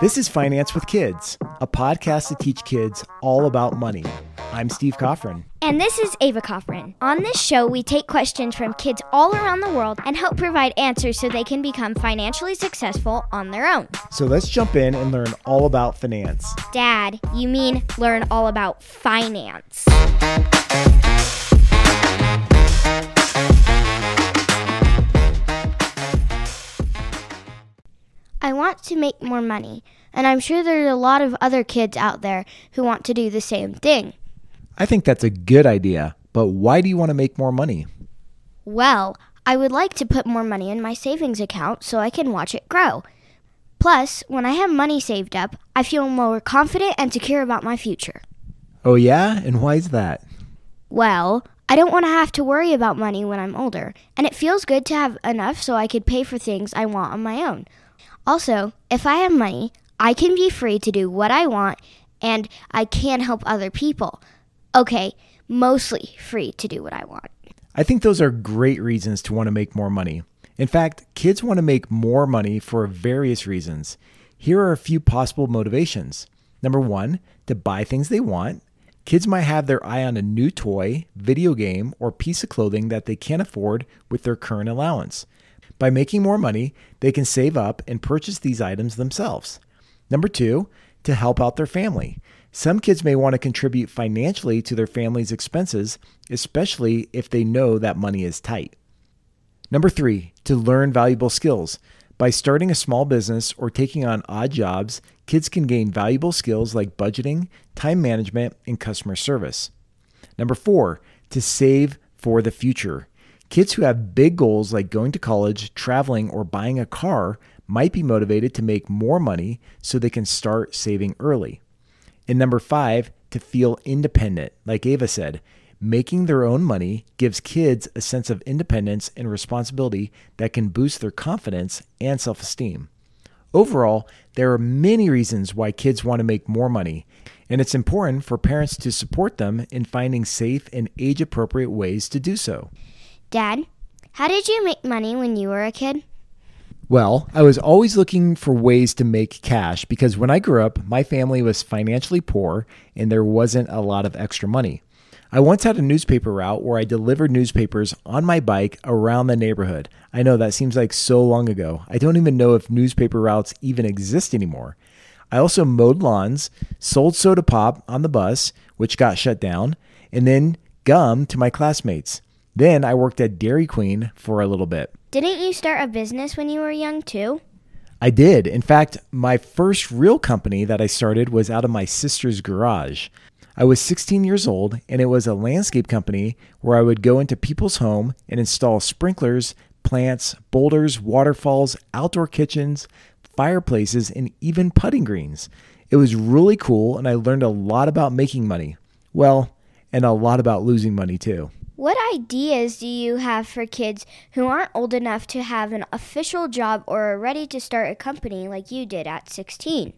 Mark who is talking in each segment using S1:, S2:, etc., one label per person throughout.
S1: This is Finance with Kids, a podcast to teach kids all about money. I'm Steve Coffrin.
S2: And this is Ava Coffrin. On this show, we take questions from kids all around the world and help provide answers so they can become financially successful on their own.
S1: So let's jump in and learn all about finance.
S2: Dad, you mean learn all about finance. I want to make more money, and I'm sure there's a lot of other kids out there who want to do the same thing.
S1: I think that's a good idea, but why do you want to make more money?
S2: Well, I would like to put more money in my savings account so I can watch it grow. Plus, when I have money saved up, I feel more confident and secure about my future.
S1: Oh, yeah? And why is that?
S2: Well, I don't want to have to worry about money when I'm older, and it feels good to have enough so I could pay for things I want on my own. Also, if I have money, I can be free to do what I want and I can help other people. Okay, mostly free to do what I want.
S1: I think those are great reasons to want to make more money. In fact, kids want to make more money for various reasons. Here are a few possible motivations. Number one, to buy things they want. Kids might have their eye on a new toy, video game, or piece of clothing that they can't afford with their current allowance. By making more money, they can save up and purchase these items themselves. Number two, to help out their family. Some kids may want to contribute financially to their family's expenses, especially if they know that money is tight. Number three, to learn valuable skills. By starting a small business or taking on odd jobs, kids can gain valuable skills like budgeting, time management, and customer service. Number four, to save for the future. Kids who have big goals like going to college, traveling, or buying a car might be motivated to make more money so they can start saving early. And number five, to feel independent. Like Ava said, making their own money gives kids a sense of independence and responsibility that can boost their confidence and self esteem. Overall, there are many reasons why kids want to make more money, and it's important for parents to support them in finding safe and age appropriate ways to do so.
S2: Dad, how did you make money when you were a kid?
S1: Well, I was always looking for ways to make cash because when I grew up, my family was financially poor and there wasn't a lot of extra money. I once had a newspaper route where I delivered newspapers on my bike around the neighborhood. I know that seems like so long ago. I don't even know if newspaper routes even exist anymore. I also mowed lawns, sold soda pop on the bus, which got shut down, and then gum to my classmates. Then I worked at Dairy Queen for a little bit.
S2: Didn't you start a business when you were young too?
S1: I did. In fact, my first real company that I started was out of my sister's garage. I was 16 years old, and it was a landscape company where I would go into people's home and install sprinklers, plants, boulders, waterfalls, outdoor kitchens, fireplaces, and even putting greens. It was really cool, and I learned a lot about making money. Well, and a lot about losing money too.
S2: What ideas do you have for kids who aren't old enough to have an official job or are ready to start a company like you did at 16?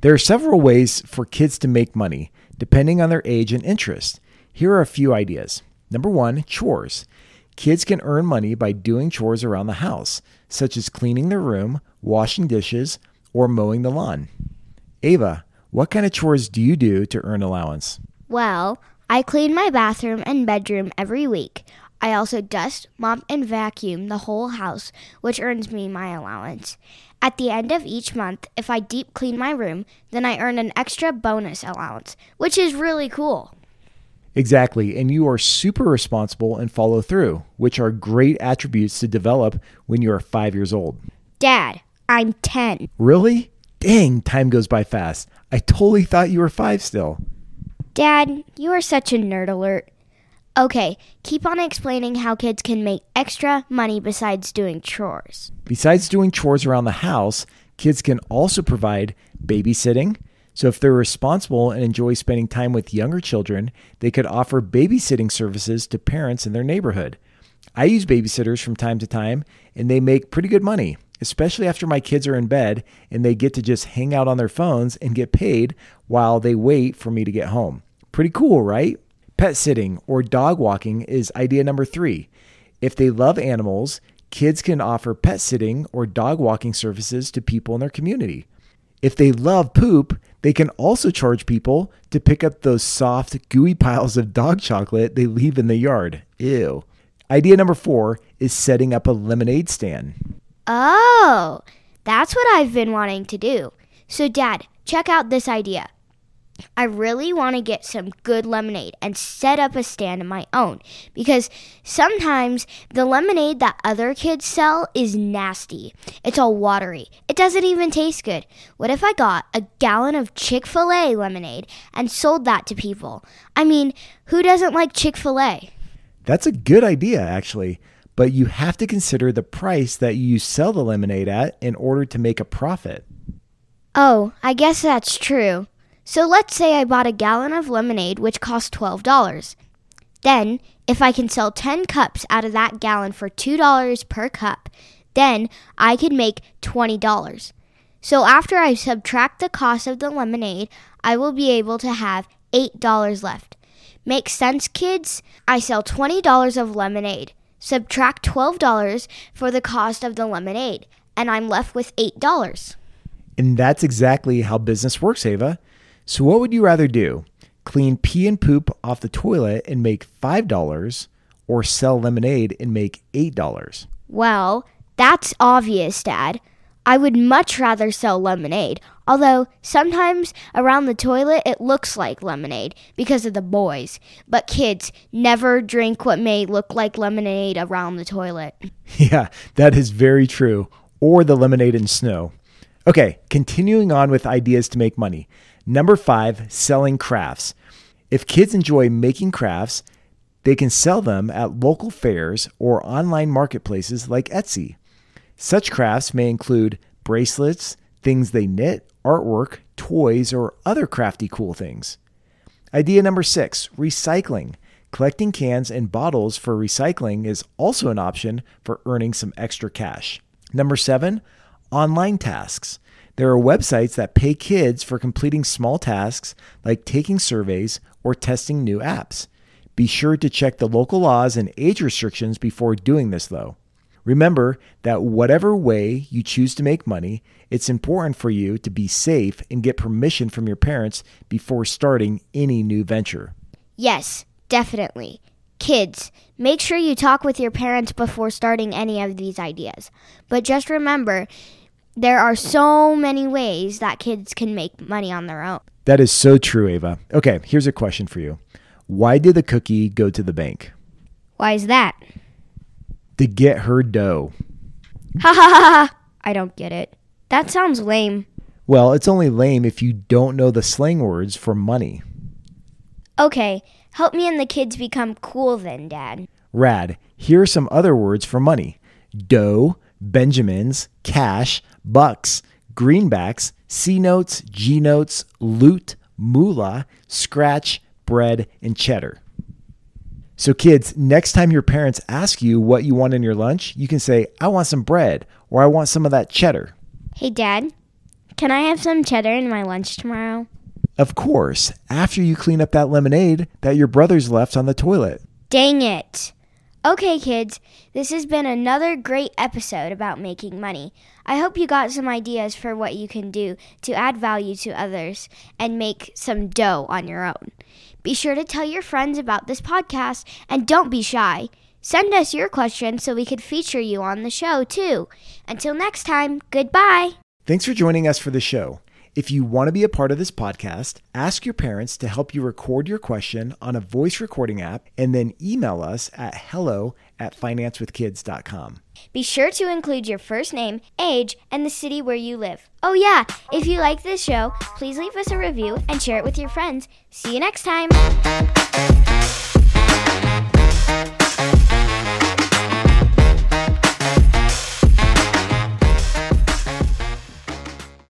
S1: There are several ways for kids to make money, depending on their age and interest. Here are a few ideas. Number one, chores. Kids can earn money by doing chores around the house, such as cleaning their room, washing dishes, or mowing the lawn. Ava, what kind of chores do you do to earn allowance?
S2: Well, I clean my bathroom and bedroom every week. I also dust, mop, and vacuum the whole house, which earns me my allowance. At the end of each month, if I deep clean my room, then I earn an extra bonus allowance, which is really cool.
S1: Exactly, and you are super responsible and follow through, which are great attributes to develop when you are five years old.
S2: Dad, I'm 10.
S1: Really? Dang, time goes by fast. I totally thought you were five still.
S2: Dad, you are such a nerd alert. Okay, keep on explaining how kids can make extra money besides doing chores.
S1: Besides doing chores around the house, kids can also provide babysitting. So, if they're responsible and enjoy spending time with younger children, they could offer babysitting services to parents in their neighborhood. I use babysitters from time to time, and they make pretty good money, especially after my kids are in bed and they get to just hang out on their phones and get paid while they wait for me to get home. Pretty cool, right? Pet sitting or dog walking is idea number three. If they love animals, kids can offer pet sitting or dog walking services to people in their community. If they love poop, they can also charge people to pick up those soft, gooey piles of dog chocolate they leave in the yard. Ew. Idea number four is setting up a lemonade stand.
S2: Oh, that's what I've been wanting to do. So, Dad, check out this idea. I really want to get some good lemonade and set up a stand of my own because sometimes the lemonade that other kids sell is nasty. It's all watery. It doesn't even taste good. What if I got a gallon of Chick fil A lemonade and sold that to people? I mean, who doesn't like Chick fil A?
S1: That's a good idea, actually, but you have to consider the price that you sell the lemonade at in order to make a profit.
S2: Oh, I guess that's true. So let's say I bought a gallon of lemonade, which cost $12. Then, if I can sell 10 cups out of that gallon for $2 per cup, then I could make $20. So after I subtract the cost of the lemonade, I will be able to have $8 left. Makes sense, kids? I sell $20 of lemonade. Subtract $12 for the cost of the lemonade, and I'm left with $8.
S1: And that's exactly how business works, Ava. So, what would you rather do? Clean pee and poop off the toilet and make $5 or sell lemonade and make $8?
S2: Well, that's obvious, Dad. I would much rather sell lemonade, although sometimes around the toilet it looks like lemonade because of the boys. But kids, never drink what may look like lemonade around the toilet.
S1: Yeah, that is very true. Or the lemonade and snow. Okay, continuing on with ideas to make money. Number five, selling crafts. If kids enjoy making crafts, they can sell them at local fairs or online marketplaces like Etsy. Such crafts may include bracelets, things they knit, artwork, toys, or other crafty cool things. Idea number six recycling. Collecting cans and bottles for recycling is also an option for earning some extra cash. Number seven, online tasks. There are websites that pay kids for completing small tasks like taking surveys or testing new apps. Be sure to check the local laws and age restrictions before doing this, though. Remember that whatever way you choose to make money, it's important for you to be safe and get permission from your parents before starting any new venture.
S2: Yes, definitely. Kids, make sure you talk with your parents before starting any of these ideas. But just remember, there are so many ways that kids can make money on their own.
S1: That is so true, Ava. Okay, here's a question for you Why did the cookie go to the bank?
S2: Why is that?
S1: To get her dough.
S2: Ha ha ha ha! I don't get it. That sounds lame.
S1: Well, it's only lame if you don't know the slang words for money.
S2: Okay, help me and the kids become cool then, Dad.
S1: Rad. Here are some other words for money dough, Benjamins, cash, bucks, greenbacks, C notes, G notes, loot, moolah, scratch, bread, and cheddar. So, kids, next time your parents ask you what you want in your lunch, you can say, I want some bread or I want some of that cheddar.
S2: Hey, Dad, can I have some cheddar in my lunch tomorrow?
S1: Of course, after you clean up that lemonade that your brothers left on the toilet.
S2: Dang it. Okay, kids, this has been another great episode about making money. I hope you got some ideas for what you can do to add value to others and make some dough on your own. Be sure to tell your friends about this podcast and don't be shy. Send us your questions so we could feature you on the show, too. Until next time, goodbye.
S1: Thanks for joining us for the show. If you want to be a part of this podcast, ask your parents to help you record your question on a voice recording app and then email us at hello at financewithkids.com.
S2: Be sure to include your first name, age, and the city where you live. Oh, yeah, if you like this show, please leave us a review and share it with your friends. See you next time.